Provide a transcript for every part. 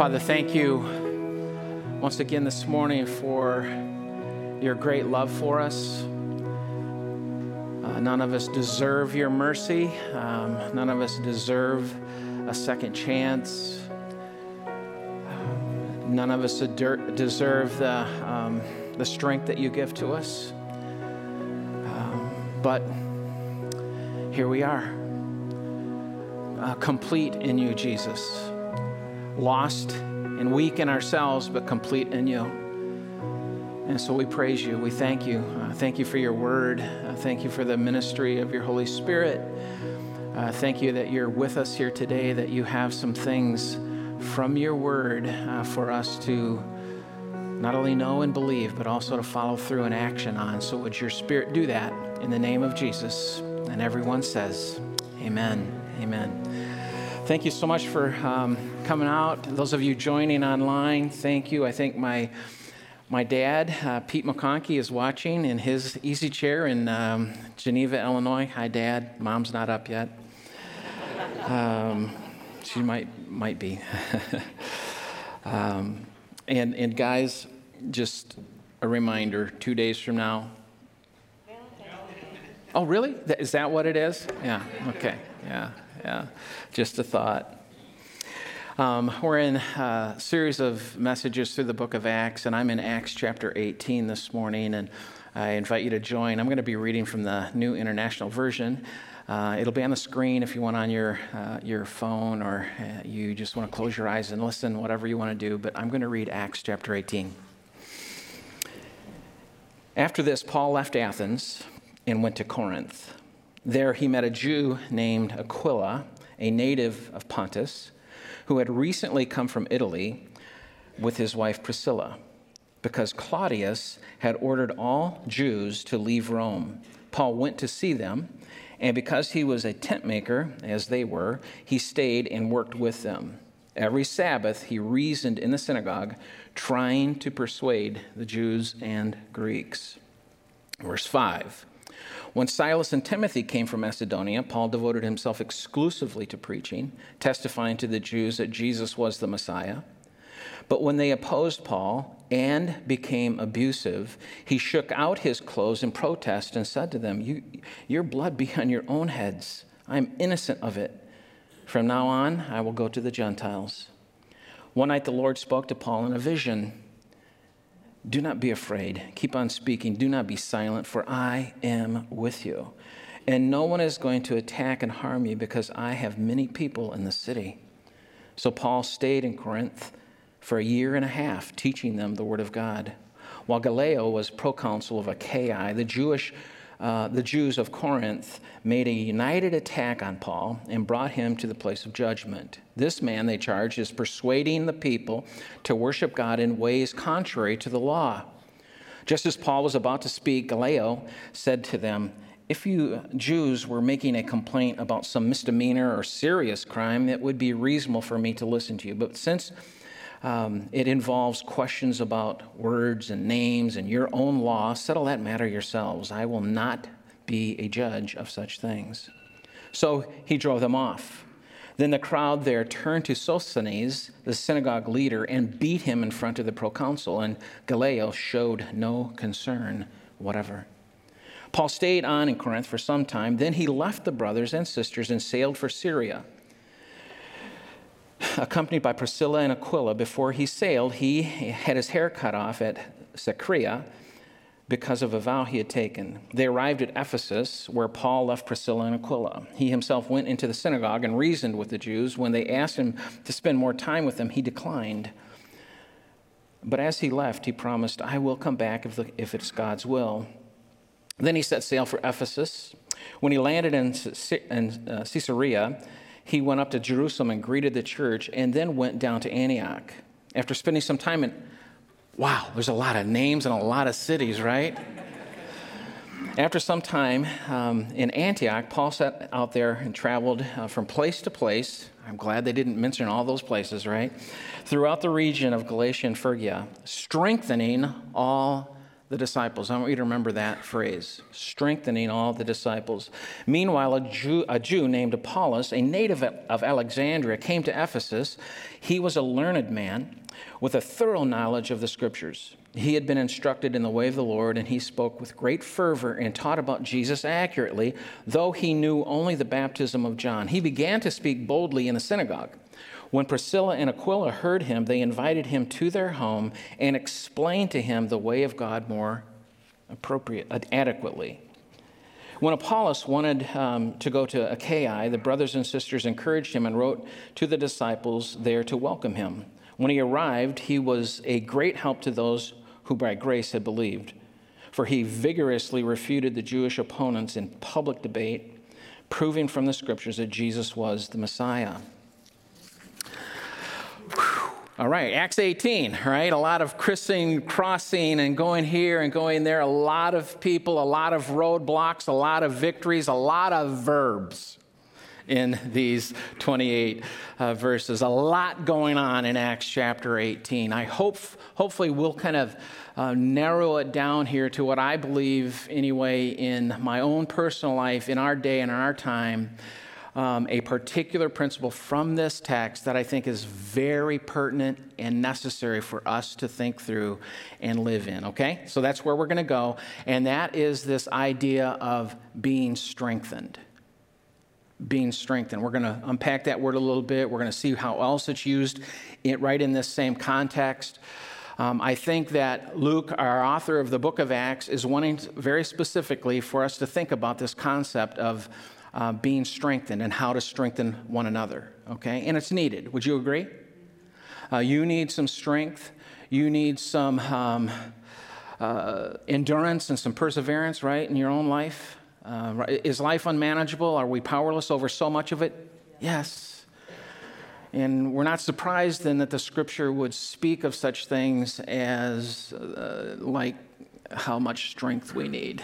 Father, thank you once again this morning for your great love for us. Uh, none of us deserve your mercy. Um, none of us deserve a second chance. None of us deserve the, um, the strength that you give to us. Um, but here we are, uh, complete in you, Jesus. Lost and weak in ourselves, but complete in you. And so we praise you. We thank you. Uh, thank you for your word. Uh, thank you for the ministry of your Holy Spirit. Uh, thank you that you're with us here today, that you have some things from your word uh, for us to not only know and believe, but also to follow through and action on. So, would your spirit do that in the name of Jesus? And everyone says, Amen. Amen. Thank you so much for um, coming out. Those of you joining online, thank you. I think my my dad, uh, Pete McConkey, is watching in his easy chair in um, Geneva, Illinois. Hi, Dad. Mom's not up yet. Um, she might might be. um, and and guys, just a reminder: two days from now. Oh, really? Is that what it is? Yeah. Okay. Yeah. Yeah. Just a thought. Um, we're in a series of messages through the book of Acts, and I'm in Acts chapter 18 this morning, and I invite you to join. I'm going to be reading from the New International Version. Uh, it'll be on the screen if you want on your, uh, your phone or uh, you just want to close your eyes and listen, whatever you want to do. But I'm going to read Acts chapter 18. After this, Paul left Athens and went to Corinth. There he met a Jew named Aquila, a native of Pontus, who had recently come from Italy with his wife Priscilla, because Claudius had ordered all Jews to leave Rome. Paul went to see them and because he was a tent maker, as they were, he stayed and worked with them. Every Sabbath, he reasoned in the synagogue, trying to persuade the Jews and Greeks. Verse 5 When Silas and Timothy came from Macedonia, Paul devoted himself exclusively to preaching, testifying to the Jews that Jesus was the Messiah. But when they opposed Paul and became abusive, he shook out his clothes in protest and said to them, you, Your blood be on your own heads. I am innocent of it. From now on, I will go to the Gentiles. One night the Lord spoke to Paul in a vision Do not be afraid. Keep on speaking. Do not be silent, for I am with you. And no one is going to attack and harm you because I have many people in the city. So Paul stayed in Corinth for a year and a half, teaching them the Word of God. While Gallio was proconsul of Achaia, the Jewish uh, the Jews of Corinth made a united attack on Paul and brought him to the place of judgment. This man, they charge, is persuading the people to worship God in ways contrary to the law. Just as Paul was about to speak, Gallio said to them, If you Jews were making a complaint about some misdemeanor or serious crime, it would be reasonable for me to listen to you. But since um, it involves questions about words and names and your own law. Settle that matter yourselves. I will not be a judge of such things. So he drove them off. Then the crowd there turned to Sosthenes, the synagogue leader, and beat him in front of the proconsul, and Gallio showed no concern whatever. Paul stayed on in Corinth for some time. Then he left the brothers and sisters and sailed for Syria accompanied by Priscilla and Aquila. Before he sailed, he had his hair cut off at Cenchreae because of a vow he had taken. They arrived at Ephesus, where Paul left Priscilla and Aquila. He himself went into the synagogue and reasoned with the Jews. When they asked him to spend more time with them, he declined. But as he left, he promised, I will come back if, the, if it's God's will. Then he set sail for Ephesus. When he landed in, in uh, Caesarea, he went up to Jerusalem and greeted the church and then went down to Antioch. After spending some time in, wow, there's a lot of names and a lot of cities, right? After some time um, in Antioch, Paul sat out there and traveled uh, from place to place. I'm glad they didn't mention all those places, right? Throughout the region of Galatia and Phrygia, strengthening all the disciples. I want you to remember that phrase strengthening all the disciples. Meanwhile, a Jew, a Jew, named Apollos, a native of Alexandria, came to Ephesus. He was a learned man with a thorough knowledge of the scriptures. He had been instructed in the way of the Lord, and he spoke with great fervor and taught about Jesus accurately, though he knew only the baptism of John. He began to speak boldly in the synagogue. When Priscilla and Aquila heard him, they invited him to their home and explained to him the way of God more appropriate, adequately. When Apollos wanted um, to go to Achaia, the brothers and sisters encouraged him and wrote to the disciples there to welcome him. When he arrived, he was a great help to those who by grace had believed, for he vigorously refuted the Jewish opponents in public debate, proving from the scriptures that Jesus was the Messiah. All right, Acts 18, right? A lot of crossing, crossing and going here and going there. A lot of people, a lot of roadblocks, a lot of victories, a lot of verbs in these 28 uh, verses. A lot going on in Acts chapter 18. I hope, hopefully, we'll kind of uh, narrow it down here to what I believe, anyway, in my own personal life, in our day and in our time um, a particular principle from this text that I think is very pertinent and necessary for us to think through and live in, okay? So that's where we're going to go. And that is this idea of being strengthened. Being strengthened. We're going to unpack that word a little bit. We're going to see how else it's used it, right in this same context. Um, I think that Luke, our author of the book of Acts, is wanting very specifically for us to think about this concept of uh, being strengthened and how to strengthen one another, okay? And it's needed. Would you agree? Uh, you need some strength. You need some um, uh, endurance and some perseverance, right, in your own life. Uh, is life unmanageable? Are we powerless over so much of it? Yes. And we're not surprised then that the scripture would speak of such things as uh, like how much strength we need.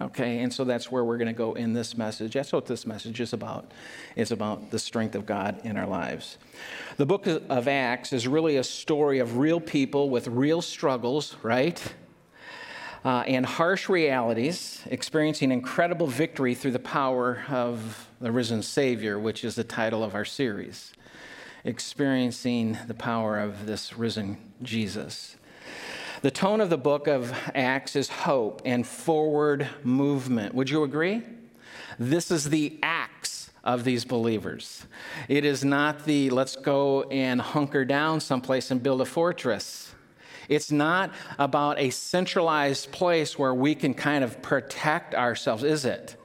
Okay, and so that's where we're going to go in this message. That's what this message is about. It's about the strength of God in our lives. The book of Acts is really a story of real people with real struggles, right? Uh, and harsh realities, experiencing incredible victory through the power of the risen Savior, which is the title of our series. Experiencing the power of this risen Jesus. The tone of the book of Acts is hope and forward movement. Would you agree? This is the acts of these believers. It is not the let's go and hunker down someplace and build a fortress. It's not about a centralized place where we can kind of protect ourselves, is it?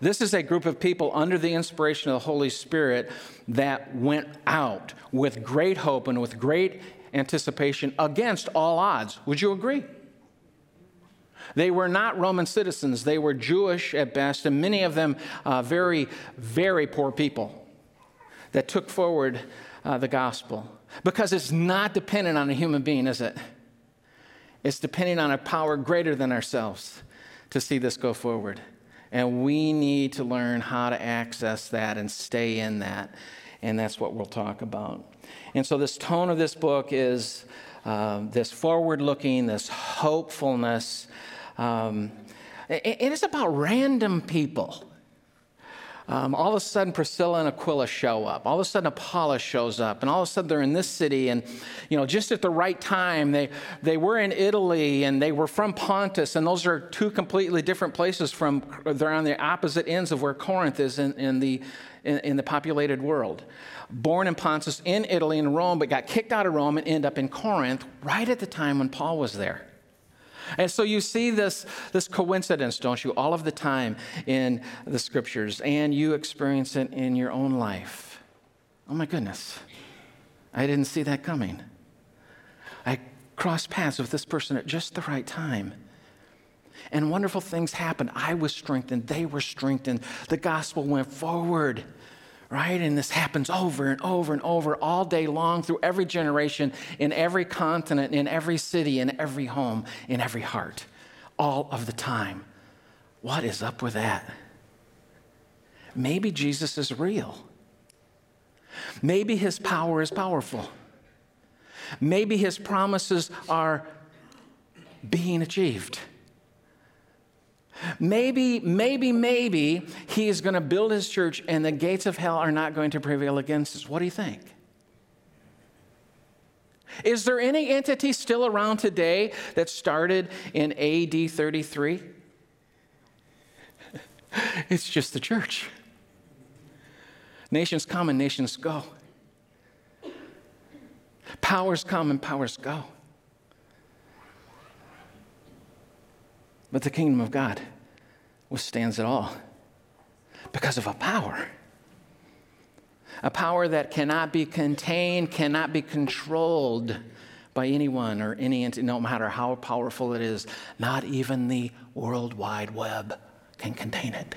This is a group of people under the inspiration of the Holy Spirit that went out with great hope and with great anticipation against all odds. Would you agree? They were not Roman citizens, they were Jewish at best, and many of them uh, very, very poor people that took forward uh, the gospel. Because it's not dependent on a human being, is it? It's depending on a power greater than ourselves to see this go forward. And we need to learn how to access that and stay in that. And that's what we'll talk about. And so, this tone of this book is uh, this forward looking, this hopefulness. Um, it is about random people. Um, all of a sudden, Priscilla and Aquila show up. All of a sudden, Apollos shows up. And all of a sudden, they're in this city. And, you know, just at the right time, they, they were in Italy and they were from Pontus. And those are two completely different places from, they're on the opposite ends of where Corinth is in, in the, in, in the populated world born in Pontus in Italy in Rome, but got kicked out of Rome and ended up in Corinth right at the time when Paul was there. And so you see this, this coincidence, don't you, all of the time in the scriptures, and you experience it in your own life. Oh my goodness, I didn't see that coming. I crossed paths with this person at just the right time. And wonderful things happened. I was strengthened, they were strengthened, the gospel went forward right? And this happens over and over and over all day long through every generation, in every continent, in every city, in every home, in every heart, all of the time. What is up with that? Maybe Jesus is real. Maybe his power is powerful. Maybe his promises are being achieved. Maybe, maybe, maybe he is going to build his church and the gates of hell are not going to prevail against us. What do you think? Is there any entity still around today that started in AD 33? It's just the church. Nations come and nations go. Powers come and powers go. But the kingdom of God withstands it all because of a power. A power that cannot be contained, cannot be controlled by anyone or any entity, no matter how powerful it is. Not even the World Wide Web can contain it.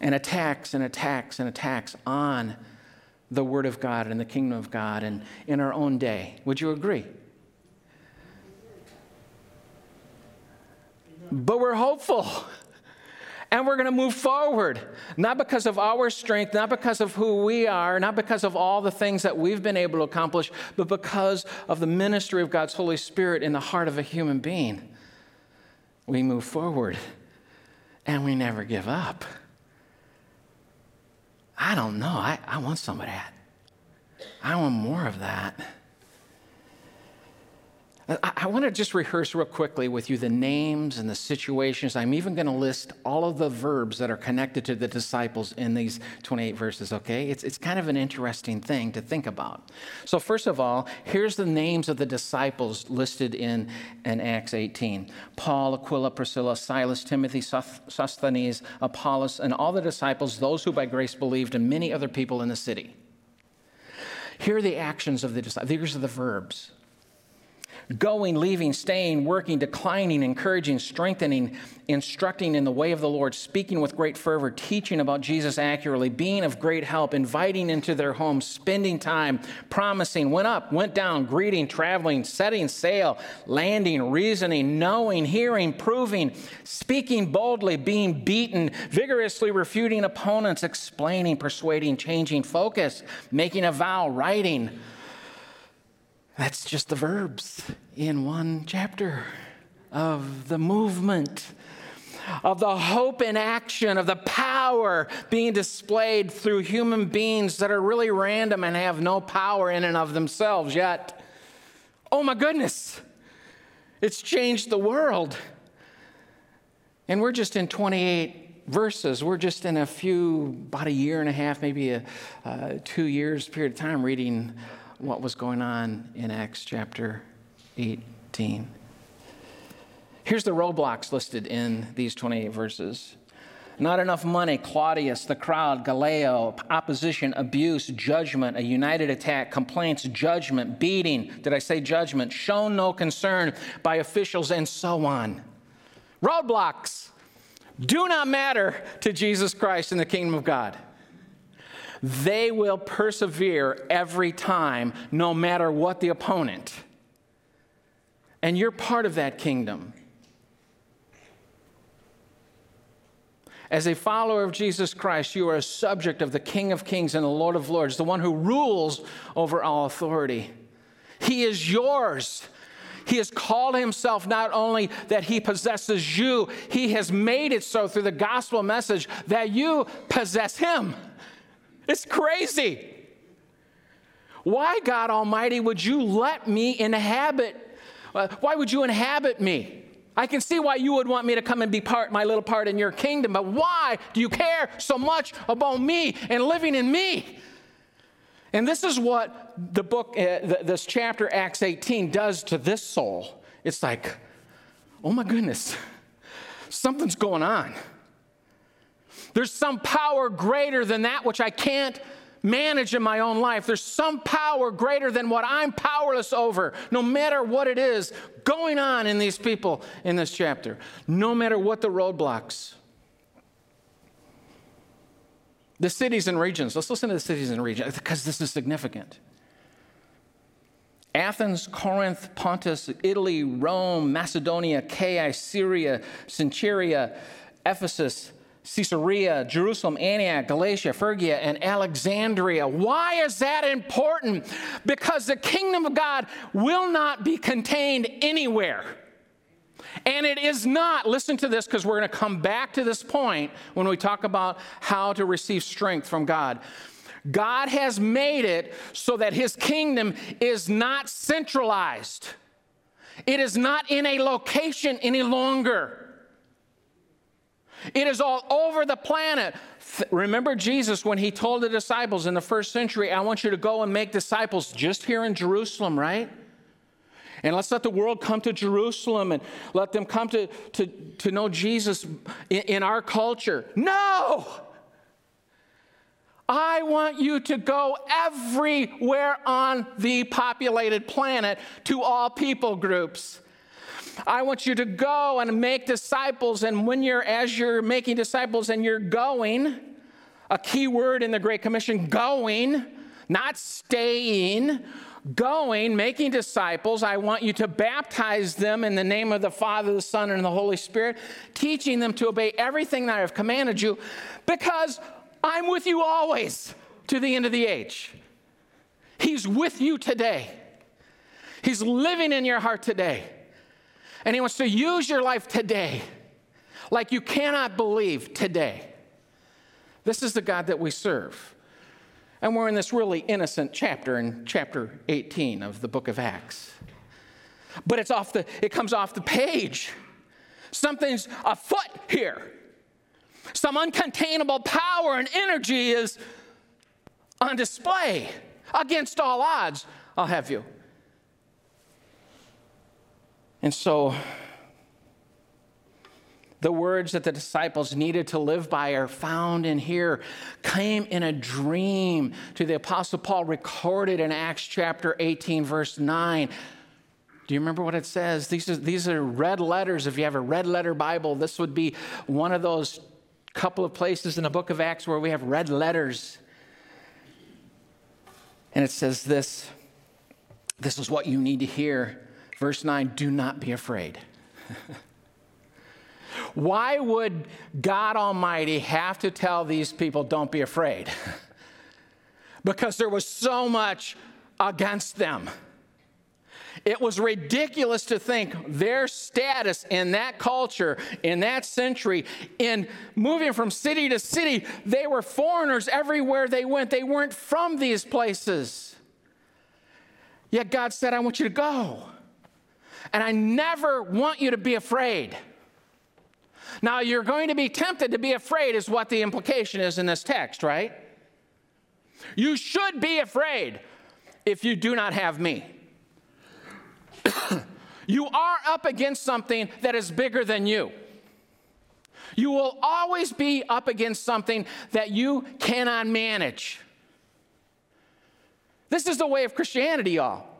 And attacks and attacks and attacks on the Word of God and the kingdom of God and in our own day. Would you agree? But we're hopeful. And we're going to move forward, not because of our strength, not because of who we are, not because of all the things that we've been able to accomplish, but because of the ministry of God's Holy Spirit in the heart of a human being. We move forward and we never give up. I don't know. I, I want some of that. I want more of that. Uh, I, I want to just rehearse real quickly with you the names and the situations. I'm even going to list all of the verbs that are connected to the disciples in these 28 verses, okay? It's, it's kind of an interesting thing to think about. So, first of all, here's the names of the disciples listed in, in Acts 18 Paul, Aquila, Priscilla, Silas, Timothy, Sosthenes, Apollos, and all the disciples, those who by grace believed, and many other people in the city. Here are the actions of the disciples. These are the verbs going, leaving, staying, working, declining, encouraging, strengthening, instructing in the way of the Lord, speaking with great fervor, teaching about Jesus accurately, being of great help, inviting into their homes, spending time, promising, went up, went down, greeting, traveling, setting sail, landing, reasoning, knowing, hearing, proving, speaking boldly, being beaten, vigorously refuting opponents, explaining, persuading, changing focus, making a vow, writing that's just the verbs in one chapter of the movement, of the hope in action, of the power being displayed through human beings that are really random and have no power in and of themselves yet. Oh my goodness, it's changed the world. And we're just in 28 verses. We're just in a few, about a year and a half, maybe a, uh, two years period of time reading what was going on in Acts chapter 18. Here's the roadblocks listed in these 28 verses. Not enough money, Claudius, the crowd, Gallio, opposition, abuse, judgment, a united attack, complaints, judgment, beating. Did I say judgment? Shown no concern by officials, and so on. Roadblocks do not matter to Jesus Christ in the kingdom of God. They will persevere every time, no matter what the opponent. And you're part of that kingdom. As a follower of Jesus Christ, you are a subject of the King of Kings and the Lord of Lords, the one who rules over all authority. He is yours. He has called himself not only that he possesses you, he has made it so through the gospel message that you possess him. It's crazy. Why, God Almighty, would you let me inhabit? Uh, why would you inhabit me? I can see why you would want me to come and be part, my little part in your kingdom, but why do you care so much about me and living in me? And this is what the book, uh, this chapter, Acts 18, does to this soul. It's like, oh my goodness, something's going on. There's some power greater than that which I can't manage in my own life. There's some power greater than what I'm powerless over, no matter what it is going on in these people in this chapter, no matter what the roadblocks. The cities and regions, let's listen to the cities and regions because this is significant. Athens, Corinth, Pontus, Italy, Rome, Macedonia, Achaia, Syria, Cenchreae, Ephesus, Caesarea, Jerusalem, Antioch, Galatia, Phrygia, and Alexandria. Why is that important? Because the kingdom of God will not be contained anywhere. And it is not, listen to this because we're going to come back to this point when we talk about how to receive strength from God. God has made it so that his kingdom is not centralized, it is not in a location any longer. It is all over the planet. Remember Jesus when he told the disciples in the first century, I want you to go and make disciples just here in Jerusalem, right? And let's let the world come to Jerusalem and let them come to, to, to know Jesus in, in our culture. No! I want you to go everywhere on the populated planet to all people groups. I want you to go and make disciples. And when you're, as you're making disciples and you're going, a key word in the Great Commission going, not staying, going, making disciples. I want you to baptize them in the name of the Father, the Son, and the Holy Spirit, teaching them to obey everything that I have commanded you because I'm with you always to the end of the age. He's with you today. He's living in your heart today. And He wants to use your life today like you cannot believe today. This is the God that we serve. And we're in this really innocent chapter in chapter 18 of the book of Acts. But it's off the, it comes off the page. Something's afoot here. Some uncontainable power and energy is on display against all odds. I'll have you. And so, the words that the disciples needed to live by are found in here, came in a dream to the Apostle Paul, recorded in Acts chapter 18, verse 9. Do you remember what it says? These are, these are red letters. If you have a red letter Bible, this would be one of those couple of places in the book of Acts where we have red letters. And it says this this is what you need to hear. Verse 9 do not be afraid. Why would God Almighty have to tell these people, don't be afraid? because there was so much against them. It was ridiculous to think their status in that culture, in that century, in moving from city to city, they were foreigners everywhere they went. They weren't from these places. Yet God said, I want you to go. And I never want you to be afraid. Now, you're going to be tempted to be afraid, is what the implication is in this text, right? You should be afraid if you do not have me. you are up against something that is bigger than you. You will always be up against something that you cannot manage. This is the way of Christianity, y'all.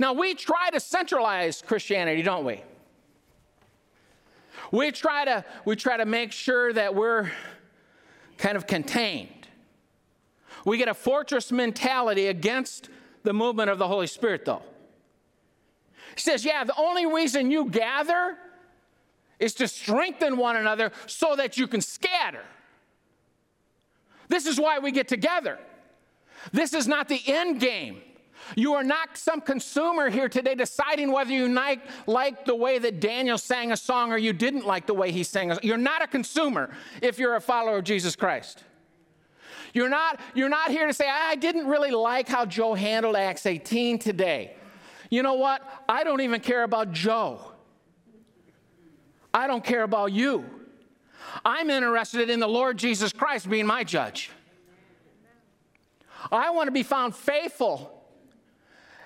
Now, we try to centralize Christianity, don't we? We try to, we try to make sure that we're kind of contained. We get a fortress mentality against the movement of the Holy Spirit, though. He says, Yeah, the only reason you gather is to strengthen one another so that you can scatter. This is why we get together. This is not the end game. You are not some consumer here today deciding whether you like, the way that Daniel sang a song or you didn't like the way he sang. A, you're not a consumer if you're a follower of Jesus Christ. You're not, you're not here to say, I didn't really like how Joe handled Acts 18 today. You know what? I don't even care about Joe. I don't care about you. I'm interested in the Lord Jesus Christ being my judge. I want to be found faithful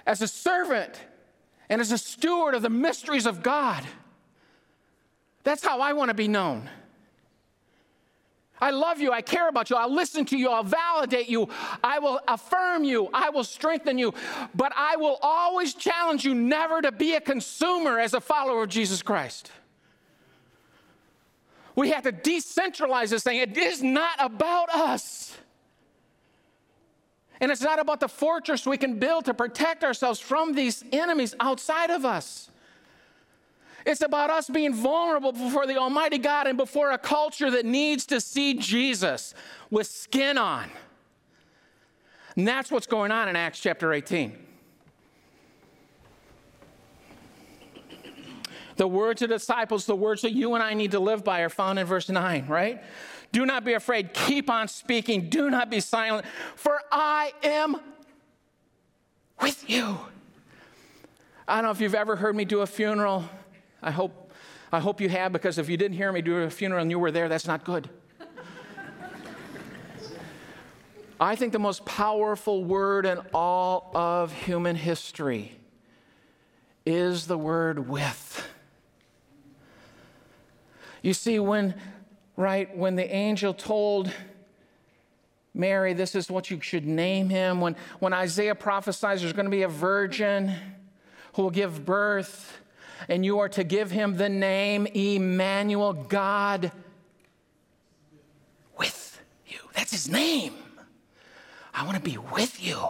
as a servant and as a steward of the mysteries of God. That's how I want to be known. I love you. I care about you. I'll listen to you. I'll validate you. I will affirm you. I will strengthen you. But I will always challenge you never to be a consumer as a follower of Jesus Christ. We have to decentralize this thing. It is not about us. And it's not about the fortress we can build to protect ourselves from these enemies outside of us. It's about us being vulnerable before the Almighty God and before a culture that needs to see Jesus with skin on. And that's what's going on in Acts chapter 18. The words of disciples, the words that you and I need to live by, are found in verse 9, right? Do not be afraid. Keep on speaking. Do not be silent, for I am with you. I don't know if you've ever heard me do a funeral. I hope, I hope you have, because if you didn't hear me do a funeral and you were there, that's not good. I think the most powerful word in all of human history is the word with. You see, when, right, when the angel told Mary, this is what you should name him, when, when Isaiah prophesies there's going to be a virgin who will give birth, and you are to give him the name Emmanuel, God with you. That's his name. I want to be with you.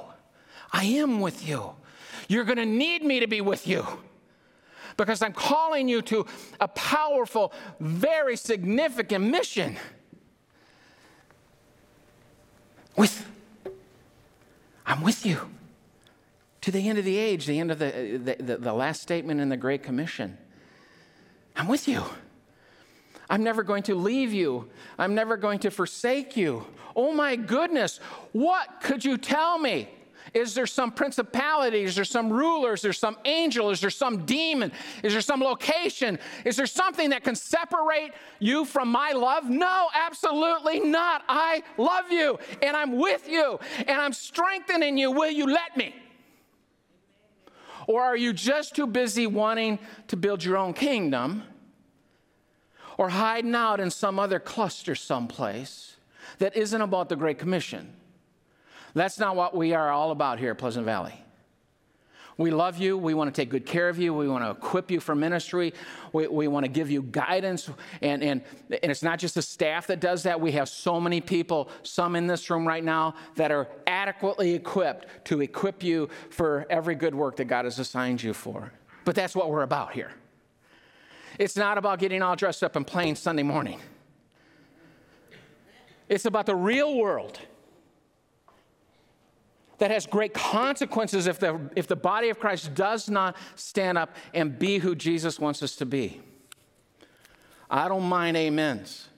I am with you. You're going to need me to be with you because I'm calling you to a powerful, very significant mission. With, I'm with you to the end of the age, the end of the, the, the, last statement in the Great Commission. I'm with you. I'm never going to leave you. I'm never going to forsake you. Oh my goodness, what could you tell me? Is there some principality? Is there some ruler? Is there some angel? Is there some demon? Is there some location? Is there something that can separate you from my love? No, absolutely not. I love you and I'm with you and I'm strengthening you. Will you let me? Or are you just too busy wanting to build your own kingdom or hiding out in some other cluster someplace that isn't about the Great Commission? That's not what we are all about here at Pleasant Valley. We love you. We want to take good care of you. We want to equip you for ministry. We, we want to give you guidance. And, and, and it's not just the staff that does that. We have so many people, some in this room right now, that are adequately equipped to equip you for every good work that God has assigned you for. But that's what we're about here. It's not about getting all dressed up and playing Sunday morning, it's about the real world that has great consequences if the, if the body of Christ does not stand up and be who Jesus wants us to be. I don't mind amens.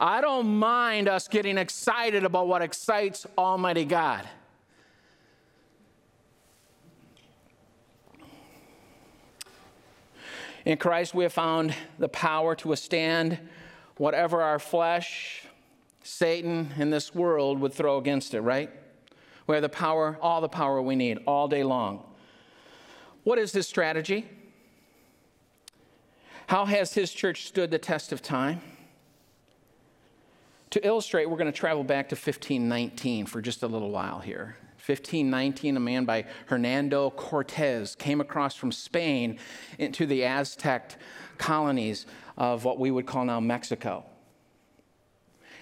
I don't mind us getting excited about what excites Almighty God. In Christ, we have found the power to withstand whatever our flesh, Satan in this world would throw against it, right? We have the power, all the power we need all day long. What is his strategy? How has his church stood the test of time? To illustrate, we're going to travel back to 1519 for just a little while here. 1519, a man by Hernando Cortez came across from Spain into the Aztec colonies of what we would call now Mexico.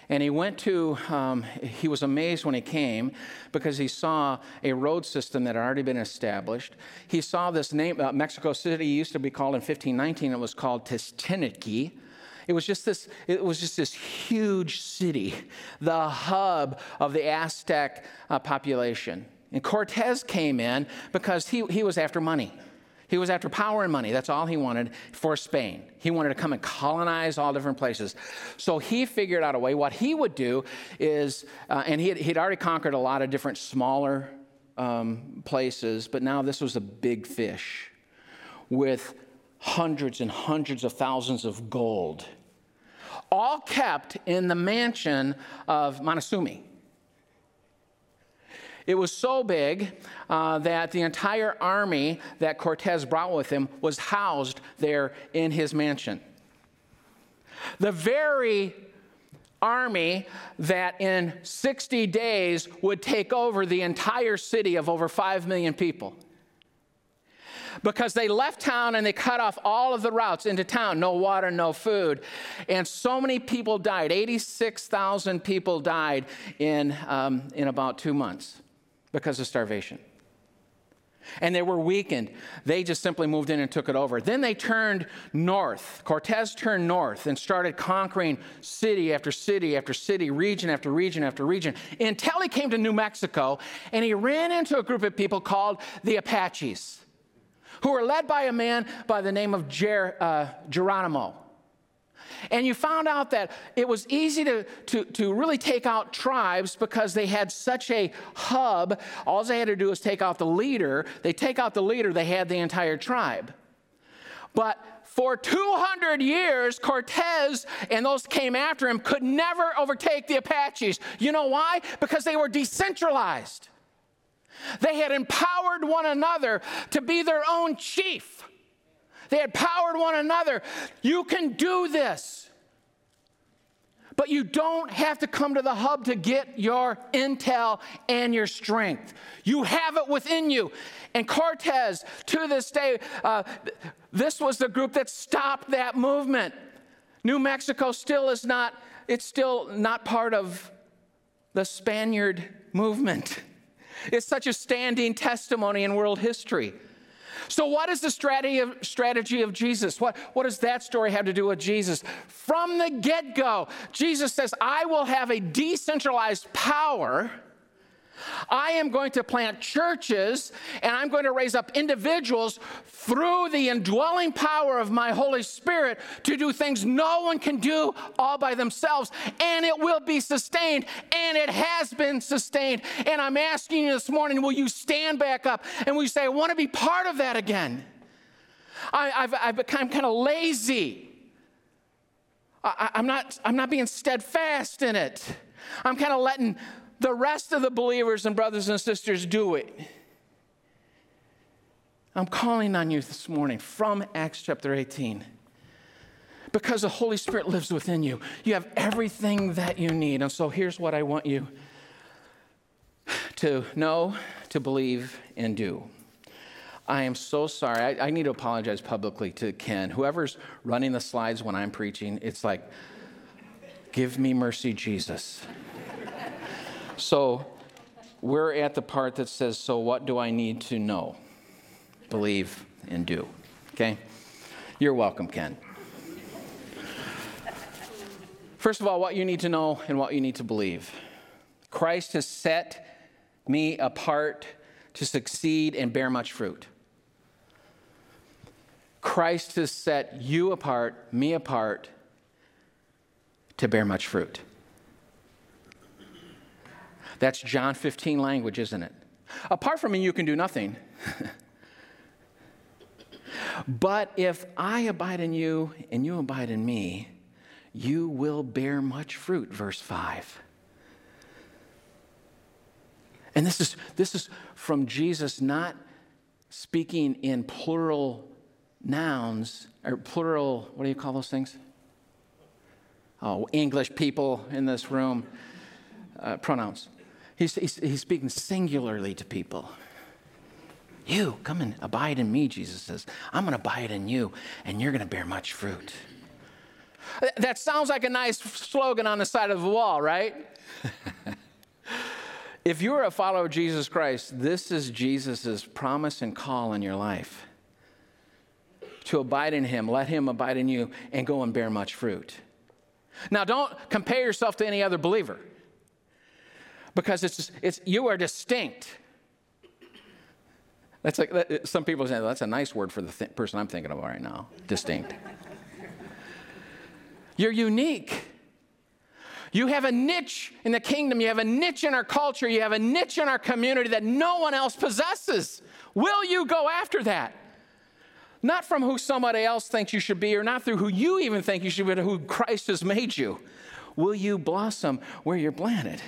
And he went to, um, he was amazed when he came because he saw a road system that had already been established. He saw this name, uh, Mexico City used to be called in 1519, it was called Techtiniqui. It was just this, it was just this huge city, the hub of the Aztec uh, population. And Cortez came in because he, he was after money. He was after power and money. That's all he wanted for Spain. He wanted to come and colonize all different places. So he figured out a way. What he would do is, uh, and he had, he'd already conquered a lot of different smaller um, places, but now this was a big fish with hundreds and hundreds of thousands of gold, all kept in the mansion of Montezuma. It was so big uh, that the entire army that Cortez brought with him was housed there in his mansion. The very army that in 60 days would take over the entire city of over 5 million people. Because they left town and they cut off all of the routes into town no water, no food. And so many people died 86,000 people died in, um, in about two months because of starvation. and they were weakened. They just simply moved in and took it over. Then they turned north. Cortez turned north and started conquering city after city after city, region after region after region, until he came to New Mexico and he ran into a group of people called the Apaches, who were led by a man by the name of Ger- uh, Geronimo. And you found out that it was easy to, to, to really take out tribes because they had such a hub. All they had to do was take out the leader. They take out the leader, they had the entire tribe. But for 200 years, Cortez and those came after him could never overtake the Apaches. You know why? Because they were decentralized. They had empowered one another to be their own chief. They had powered one another. You can do this. But you don't have to come to the hub to get your intel and your strength. You have it within you. And Cortez, to this day, uh, this was the group that stopped that movement. New Mexico still is not, it's still not part of the Spaniard movement. It's such a standing testimony in world history. So, what is the strategy of, strategy of Jesus? What, what does that story have to do with Jesus? From the get go, Jesus says, I will have a decentralized power I am going to plant churches and I'm going to raise up individuals through the indwelling power of my Holy Spirit to do things no one can do all by themselves. And it will be sustained. And it has been sustained. And I'm asking you this morning will you stand back up and will you say, I want to be part of that again? I, have I've become kind of lazy. I, I'm, not, I'm not being steadfast in it. I'm kind of letting the rest of the believers and brothers and sisters do it. I'm calling on you this morning from Acts chapter 18. Because the Holy Spirit lives within you. You have everything that you need. And so here's what I want you to know, to believe, and do. I am so sorry. I, I, need to apologize publicly to Ken. Whoever's running the slides when I'm preaching, it's like, give me mercy, Jesus. So we're at the part that says, So what do I need to know, believe, and do? Okay? You're welcome, Ken. First of all, what you need to know and what you need to believe. Christ has set me apart to succeed and bear much fruit. Christ has set you apart, me apart, to bear much fruit. That's John 15 language, isn't it? Apart from me, you can do nothing. but if I abide in you and you abide in me, you will bear much fruit, verse 5. And this is, this is from Jesus not speaking in plural nouns, or plural, what do you call those things? Oh, English people in this room, uh, pronouns. He's, he's, he's speaking singularly to people. You, come and abide in me, Jesus says. I'm going to abide in you, and you're going to bear much fruit. That sounds like a nice slogan on the side of the wall, right? if you're a follower of Jesus Christ, this is Jesus' promise and call in your life to abide in him, let him abide in you, and go and bear much fruit. Now, don't compare yourself to any other believer because it's, it's, you are distinct. That's like that, some people say that's a nice word for the th- person I'm thinking of right now. Distinct. You're unique. You have a niche in the kingdom. You have a niche in our culture. You have a niche in our community that no one else possesses. Will you go after that? Not from who somebody else thinks you should be, or not through who you even think you should be, but who Christ has made you. Will you blossom where you're planted?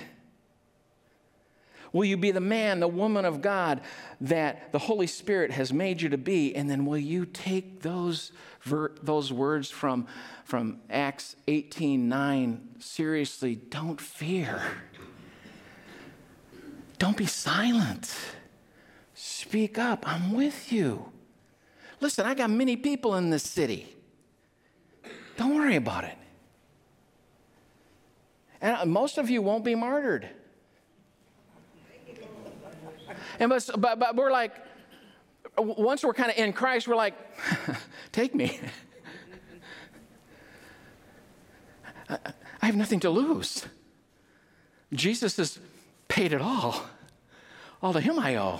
Will you be the man, the woman of God that the Holy Spirit has made you to be? And then will you take those, ver- those words from, from Acts 18 9 seriously? Don't fear. Don't be silent. Speak up. I'm with you. Listen, I got many people in this city. Don't worry about it. And uh, most of you won't be martyred. And but, but, but we're like, once we're kind of in Christ, we're like, take me. I have nothing to lose. Jesus has paid it all. All to Him I owe.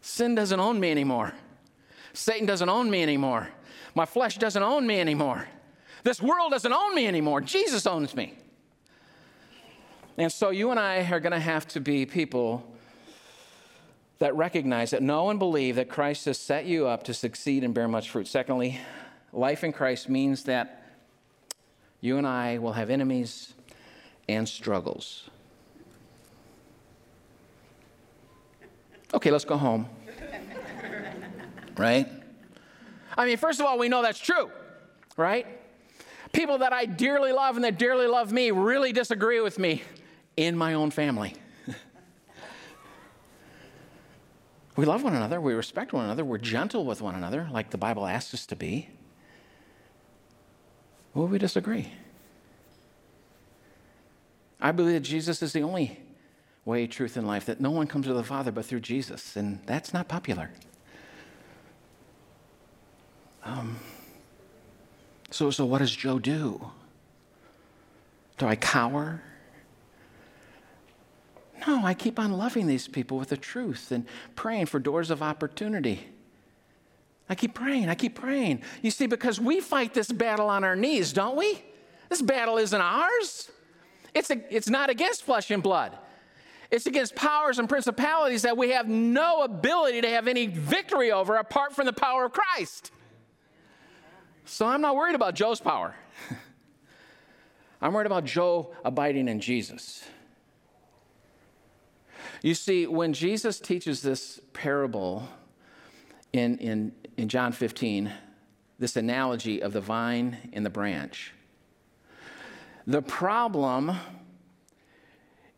Sin doesn't own me anymore. Satan doesn't own me anymore. My flesh doesn't own me anymore. This world doesn't own me anymore. Jesus owns me. And so you and I are going to have to be people that recognize that know and believe that Christ has set you up to succeed and bear much fruit. Secondly, life in Christ means that you and I will have enemies and struggles. Okay, let's go home. right? I mean, first of all, we know that's true, right? People that I dearly love and that dearly love me really disagree with me in my own family. we love one another, we respect one another, we're gentle with one another, like the Bible asks us to be. Will we disagree? I believe that Jesus is the only way, truth, and life, that no one comes to the Father but through Jesus, and that's not popular. Um, so, so what does Joe do? Do I cower? No, I keep on loving these people with the truth and praying for doors of opportunity. I keep praying, I keep praying. You see, because we fight this battle on our knees, don't we? This battle isn't ours. It's, a, it's not against flesh and blood. It's against powers and principalities that we have no ability to have any victory over apart from the power of Christ. So I'm not worried about Joe's power. I'm worried about Joe abiding in Jesus. You see, when Jesus teaches this parable in, in, in John 15, this analogy of the vine and the branch, the problem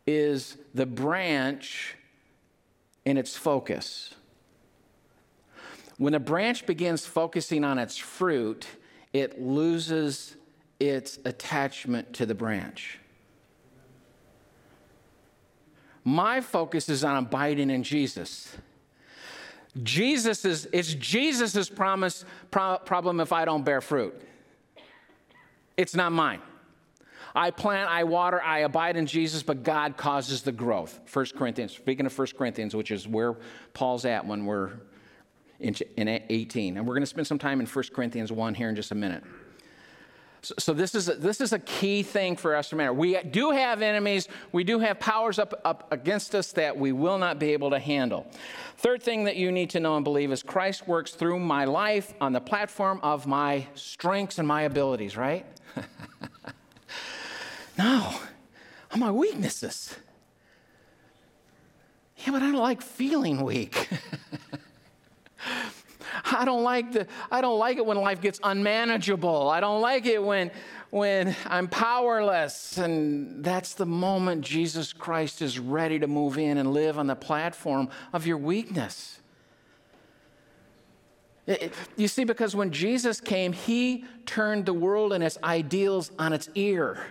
is the branch in its focus. When a branch begins focusing on its fruit, it loses its attachment to the branch. My focus is on abiding in Jesus. Jesus is, it's Jesus' promise pro- problem if I don't bear fruit. It's not mine. I plant, I water, I abide in Jesus, but God causes the growth. 1 Corinthians, speaking of 1 Corinthians, which is where Paul's at when we're in, in 18. And we're going to spend some time in 1 Corinthians 1 here in just a minute. So, this, is a, this is a key thing for us to remember. We do have enemies, we do have powers up, up against us that we will not be able to handle. Third thing that you need to know and believe is Christ works through my life on the platform of my strengths and my abilities, right? no, on my weaknesses. Yeah, but I don't like feeling weak. I don't like the I don't like it when life gets unmanageable. I don't like it when when I'm powerless. And that's the moment Jesus Christ is ready to move in and live on the platform of your weakness. You see, because when Jesus came, he turned the world and its ideals on its ear.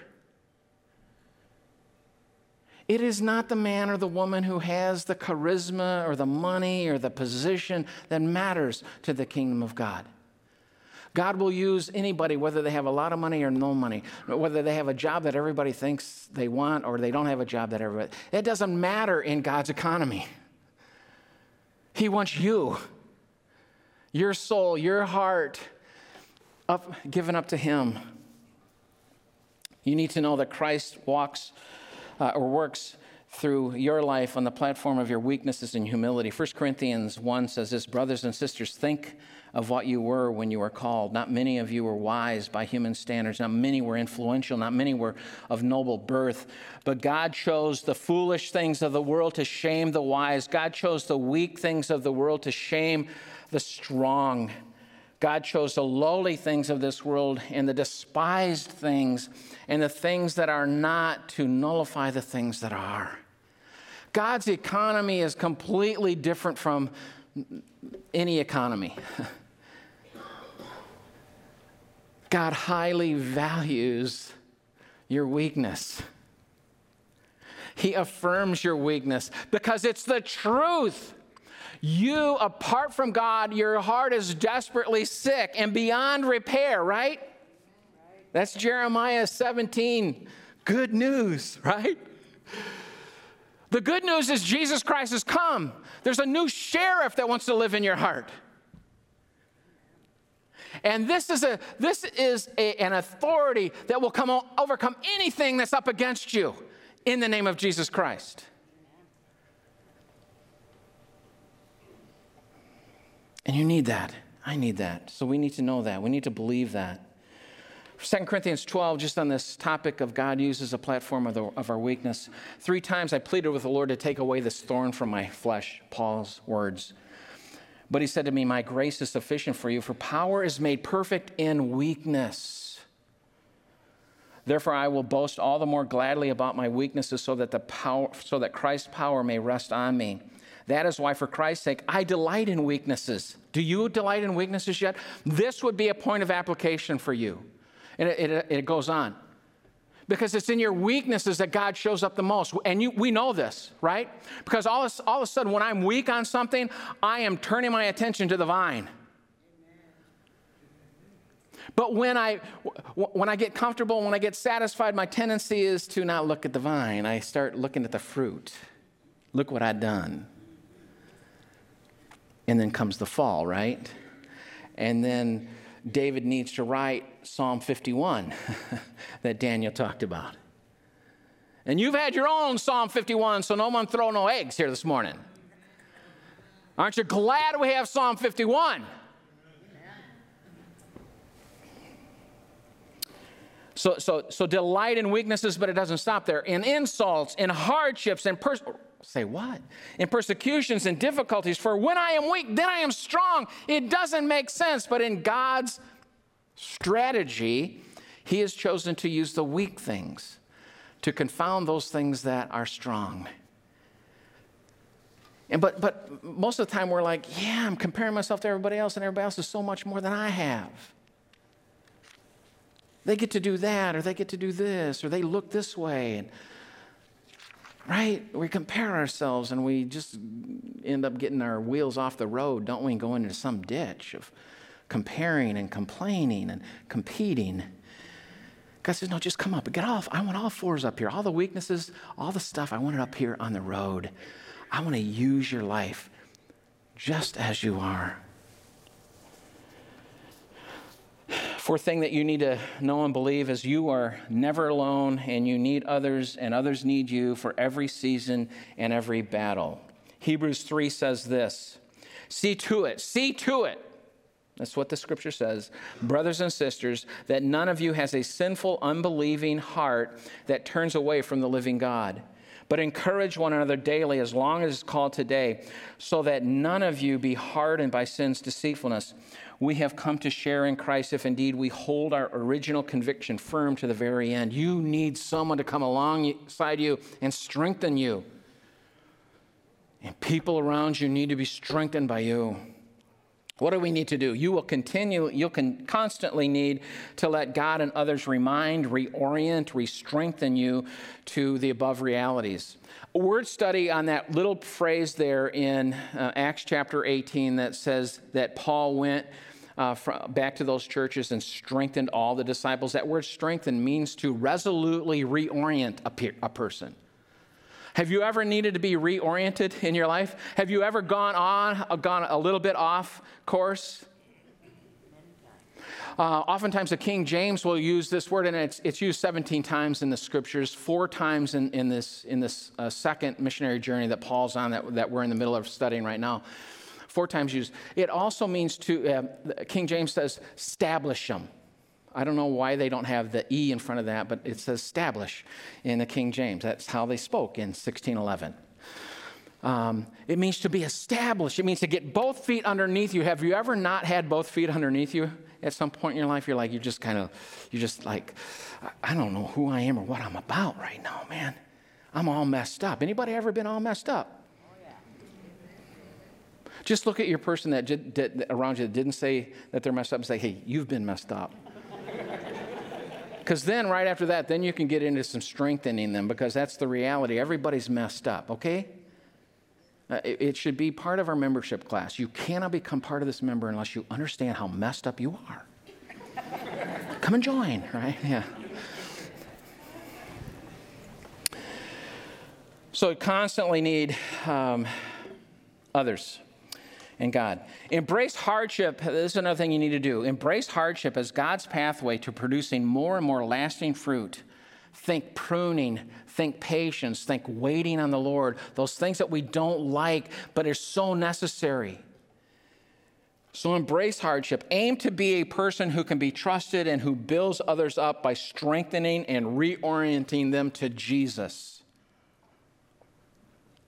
It is not the man or the woman who has the charisma or the money or the position that matters to the kingdom of God. God will use anybody, whether they have a lot of money or no money, whether they have a job that everybody thinks they want or they don't have a job that everybody. It doesn't matter in God's economy. He wants you, your soul, your heart, up, given up to Him. You need to know that Christ walks uh, or works through your life on the platform of your weaknesses and humility. 1 Corinthians 1 says this Brothers and sisters, think of what you were when you were called. Not many of you were wise by human standards. Not many were influential. Not many were of noble birth. But God chose the foolish things of the world to shame the wise. God chose the weak things of the world to shame the strong. God chose the lowly things of this world and the despised things and the things that are not to nullify the things that are. God's economy is completely different from any economy. God highly values your weakness. He affirms your weakness because it's the truth. You, apart from God, your heart is desperately sick and beyond repair, right? That's Jeremiah 17. Good news, right? The good news is Jesus Christ has come. There's a new sheriff that wants to live in your heart. And this is, a, this is a, an authority that will come overcome anything that's up against you in the name of Jesus Christ. And you need that. I need that. So we need to know that. We need to believe that. 2 Corinthians 12, just on this topic of God uses a platform of, the, of, our weakness. Three times I pleaded with the Lord to take away this thorn from my flesh, Paul's words. But he said to me, My grace is sufficient for you, for power is made perfect in weakness. Therefore, I will boast all the more gladly about my weaknesses so that, the power, so that Christ's power may rest on me. That is why, for Christ's sake, I delight in weaknesses. Do you delight in weaknesses yet? This would be a point of application for you. And it, it, it goes on. Because it's in your weaknesses that God shows up the most. And you, we know this, right? Because all of, all of a sudden, when I'm weak on something, I am turning my attention to the vine. But when I, when I get comfortable, when I get satisfied, my tendency is to not look at the vine. I start looking at the fruit. Look what I've done. And then comes the fall, right? And then David needs to write Psalm 51 that Daniel talked about. And you've had your own Psalm 51, so no one throw no eggs here this morning. Aren't you glad we have Psalm 51? So, so, so delight in weaknesses, but it doesn't stop there. In insults, in hardships, in pers- say what? In persecutions and difficulties. For when I am weak, then I am strong. It doesn't make sense, but in God's strategy, He has chosen to use the weak things to confound those things that are strong. And but but most of the time we're like, yeah, I'm comparing myself to everybody else, and everybody else is so much more than I have. They get to do that, or they get to do this, or they look this way. And, right? We compare ourselves and we just end up getting our wheels off the road, don't we? And go into some ditch of comparing and complaining and competing. God says, No, just come up. Get off. I want all fours up here. All the weaknesses, all the stuff, I want it up here on the road. I want to use your life just as you are. Fourth thing that you need to know and believe is you are never alone and you need others and others need you for every season and every battle. Hebrews 3 says this See to it, see to it. That's what the scripture says. Brothers and sisters, that none of you has a sinful, unbelieving heart that turns away from the living God. But encourage one another daily as long as it's called today, so that none of you be hardened by sin's deceitfulness we have come to share in Christ if indeed we hold our original conviction firm to the very end. You need someone to come alongside you and strengthen you. And people around you need to be strengthened by you. What do we need to do? You will continue, you'll con- constantly need to let God and others remind, reorient, re strengthen you to the above realities. A word study on that little phrase there in uh, Acts chapter 18 that says that Paul went uh, back to those churches and strengthened all the disciples. That word strengthen means to resolutely reorient a, pe- a person. Have you ever needed to be reoriented in your life? Have you ever gone on, uh, gone a little bit off course? Uh, oftentimes, the King James will use this word, and it's, it's used 17 times in the scriptures, four times in, in this, in this uh, second missionary journey that Paul's on, that, that we're in the middle of studying right now four times used. It also means to, uh, King James says, establish them. I don't know why they don't have the E in front of that, but it says establish in the King James. That's how they spoke in 1611. Um, it means to be established. It means to get both feet underneath you. Have you ever not had both feet underneath you at some point in your life? You're like, you're just kind of, you're just like, I don't know who I am or what I'm about right now, man. I'm all messed up. Anybody ever been all messed up? Just look at your person that did, did, around you that didn't say that they're messed up and say, hey, you've been messed up. Because then, right after that, then you can get into some strengthening them because that's the reality. Everybody's messed up, okay? Uh, it, it should be part of our membership class. You cannot become part of this member unless you understand how messed up you are. Come and join, right? Yeah. So constantly need um, others and God. Embrace hardship. This is another thing you need to do. Embrace hardship as God's pathway to producing more and more lasting fruit. Think pruning, think patience, think waiting on the Lord. Those things that we don't like but are so necessary. So embrace hardship. Aim to be a person who can be trusted and who builds others up by strengthening and reorienting them to Jesus.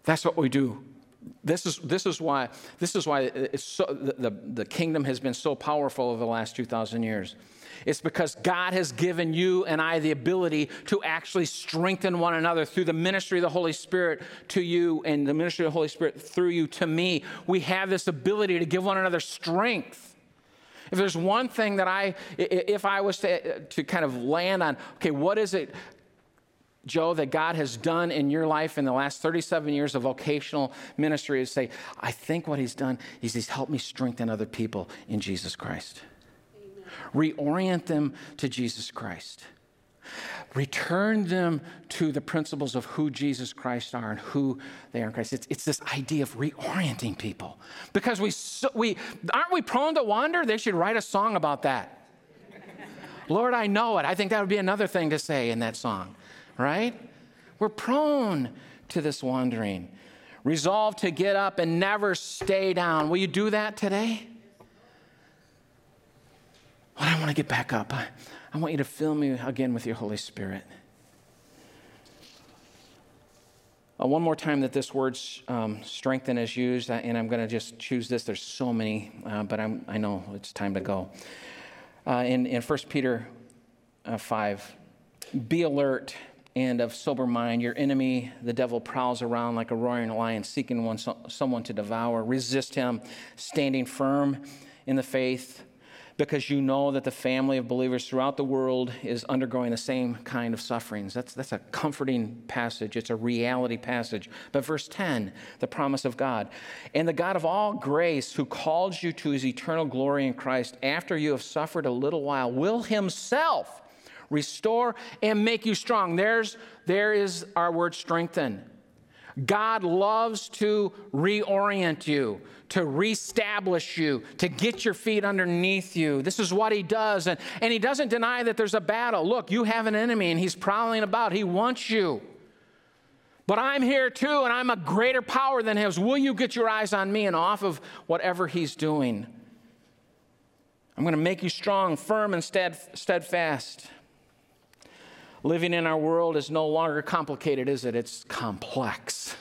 That's what we do this is, this is why, this is why so, the, the, the kingdom has been so powerful over the last 2,000 years. It's because God has given you and I the ability to actually strengthen one another through the ministry of the Holy Spirit to you and the ministry of the Holy Spirit through you to me. We have this ability to give one another strength. If there's one thing that I, if I was to, to kind of land on, okay, what is it Joe, that God has done in your life in the last 37 years of vocational ministry is say, I think what He's done is He's helped me strengthen other people in Jesus Christ. Amen. Reorient them to Jesus Christ. Return them to the principles of who Jesus Christ are and who they are in Christ. It's, it's this idea of reorienting people. Because we, so, we aren't we prone to wander? They should write a song about that. Lord, I know it. I think that would be another thing to say in that song right? We're prone to this wandering. Resolve to get up and never stay down. Will you do that today? Well, I want to get back up. I, I want you to fill me again with your Holy Spirit. Uh, one more time that this word um, strengthen is used, uh, and I'm going to just choose this. There's so many, uh, but I'm, i know it's time to go. Uh, in, in 1 Peter uh, 5, be alert and of sober mind. Your enemy, the devil, prowls around like a roaring lion, seeking one, someone to devour. Resist him, standing firm in the faith, because you know that the family of believers throughout the world is undergoing the same kind of sufferings. That's, that's a comforting passage, it's a reality passage. But verse 10, the promise of God. And the God of all grace, who calls you to his eternal glory in Christ, after you have suffered a little while, will himself restore, and make you strong. There's, there is our word strengthen. God loves to reorient you, to reestablish you, to get your feet underneath you. This is what he does. And, and he doesn't deny that there's a battle. Look, you have an enemy and he's prowling about. He wants you. But I'm here too, and I'm a greater power than his. Will you get your eyes on me and off of whatever he's doing? I'm going to make you strong, firm, and steadfast. Living in our world is no longer complicated, is it? It's complex.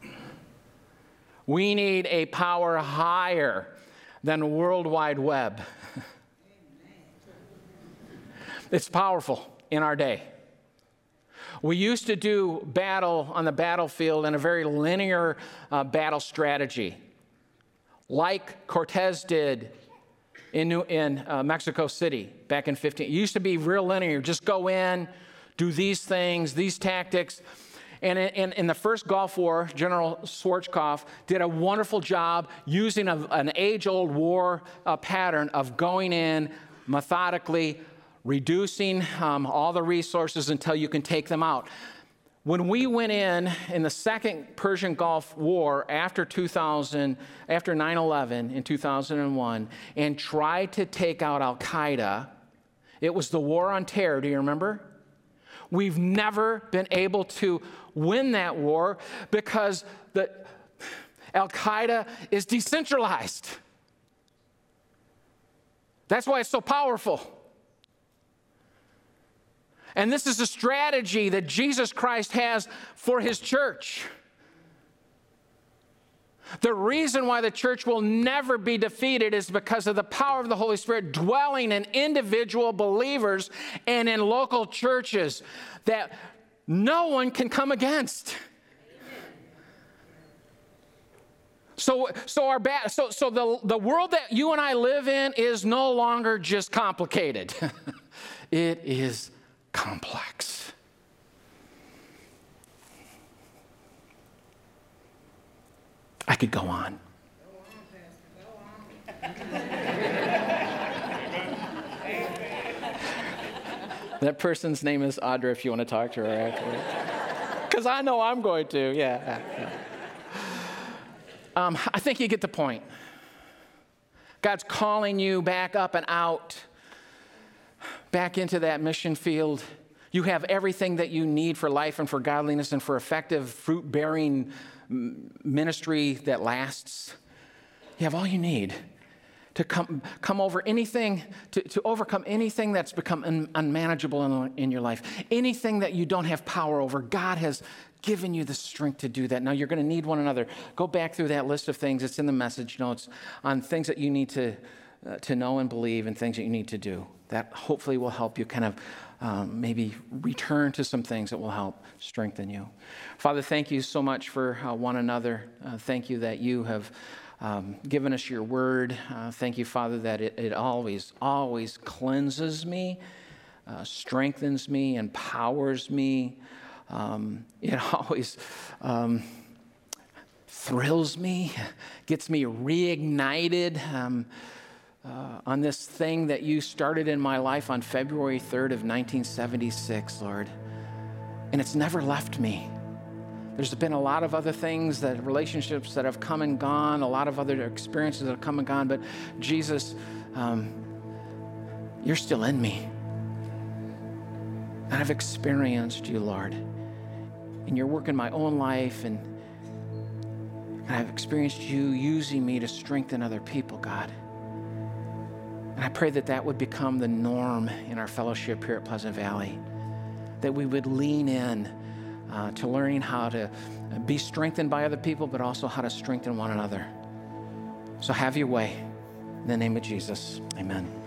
we need a power higher than World Wide Web. it's powerful in our day. We used to do battle on the battlefield in a very linear uh, battle strategy, like Cortez did in, New, in uh, Mexico City back in 15. It used to be real linear. Just go in, do these things, these tactics. And in, in, the first Gulf War, General Schwarzkopf did a wonderful job using a, an age old war uh, pattern of going in methodically, reducing um, all the resources until you can take them out. When we went in in the second Persian Gulf War after 2000, after 9 11 in 2001, and tried to take out Al Qaeda, it was the war on terror. Do you remember? We've never been able to win that war because the, Al Qaeda is decentralized. That's why it's so powerful. And this is a strategy that Jesus Christ has for his church. The reason why the church will never be defeated is because of the power of the Holy Spirit dwelling in individual believers and in local churches that no one can come against. So, so, our ba- so, so the, the world that you and I live in is no longer just complicated, it is complex. I could go on. that person's name is Audra if you want to talk to her afterwards. Because I know I'm going to, yeah. Um, I think you get the point. God's calling you back up and out, back into that mission field. You have everything that you need for life and for godliness and for effective fruit bearing ministry that lasts. You have all you need to come, come over anything, to, to overcome anything that's become un, unmanageable in, in your life, anything that you don't have power over. God has given you the strength to do that. Now you're going to need one another. Go back through that list of things. It's in the message notes on things that you need to, uh, to know and believe and things that you need to do. That hopefully will help you kind of um, maybe return to some things that will help strengthen you. Father, thank you so much for uh, one another. Uh, thank you that you have um, given us your word. Uh, thank you, Father, that it, it always, always cleanses me, uh, strengthens me, empowers me. Um, it always um, thrills me, gets me reignited. Um, uh, on this thing that you started in my life on February 3rd of 1976, Lord. And it's never left me. There's been a lot of other things that relationships that have come and gone, a lot of other experiences that have come and gone, but Jesus, um, you're still in me. And I've experienced you, Lord. And you're working my own life, and, and I've experienced you using me to strengthen other people, God. And I pray that that would become the norm in our fellowship here at Pleasant Valley, that we would lean in uh, to learning how to be strengthened by other people, but also how to strengthen one another. So have your way. In the name of Jesus, amen.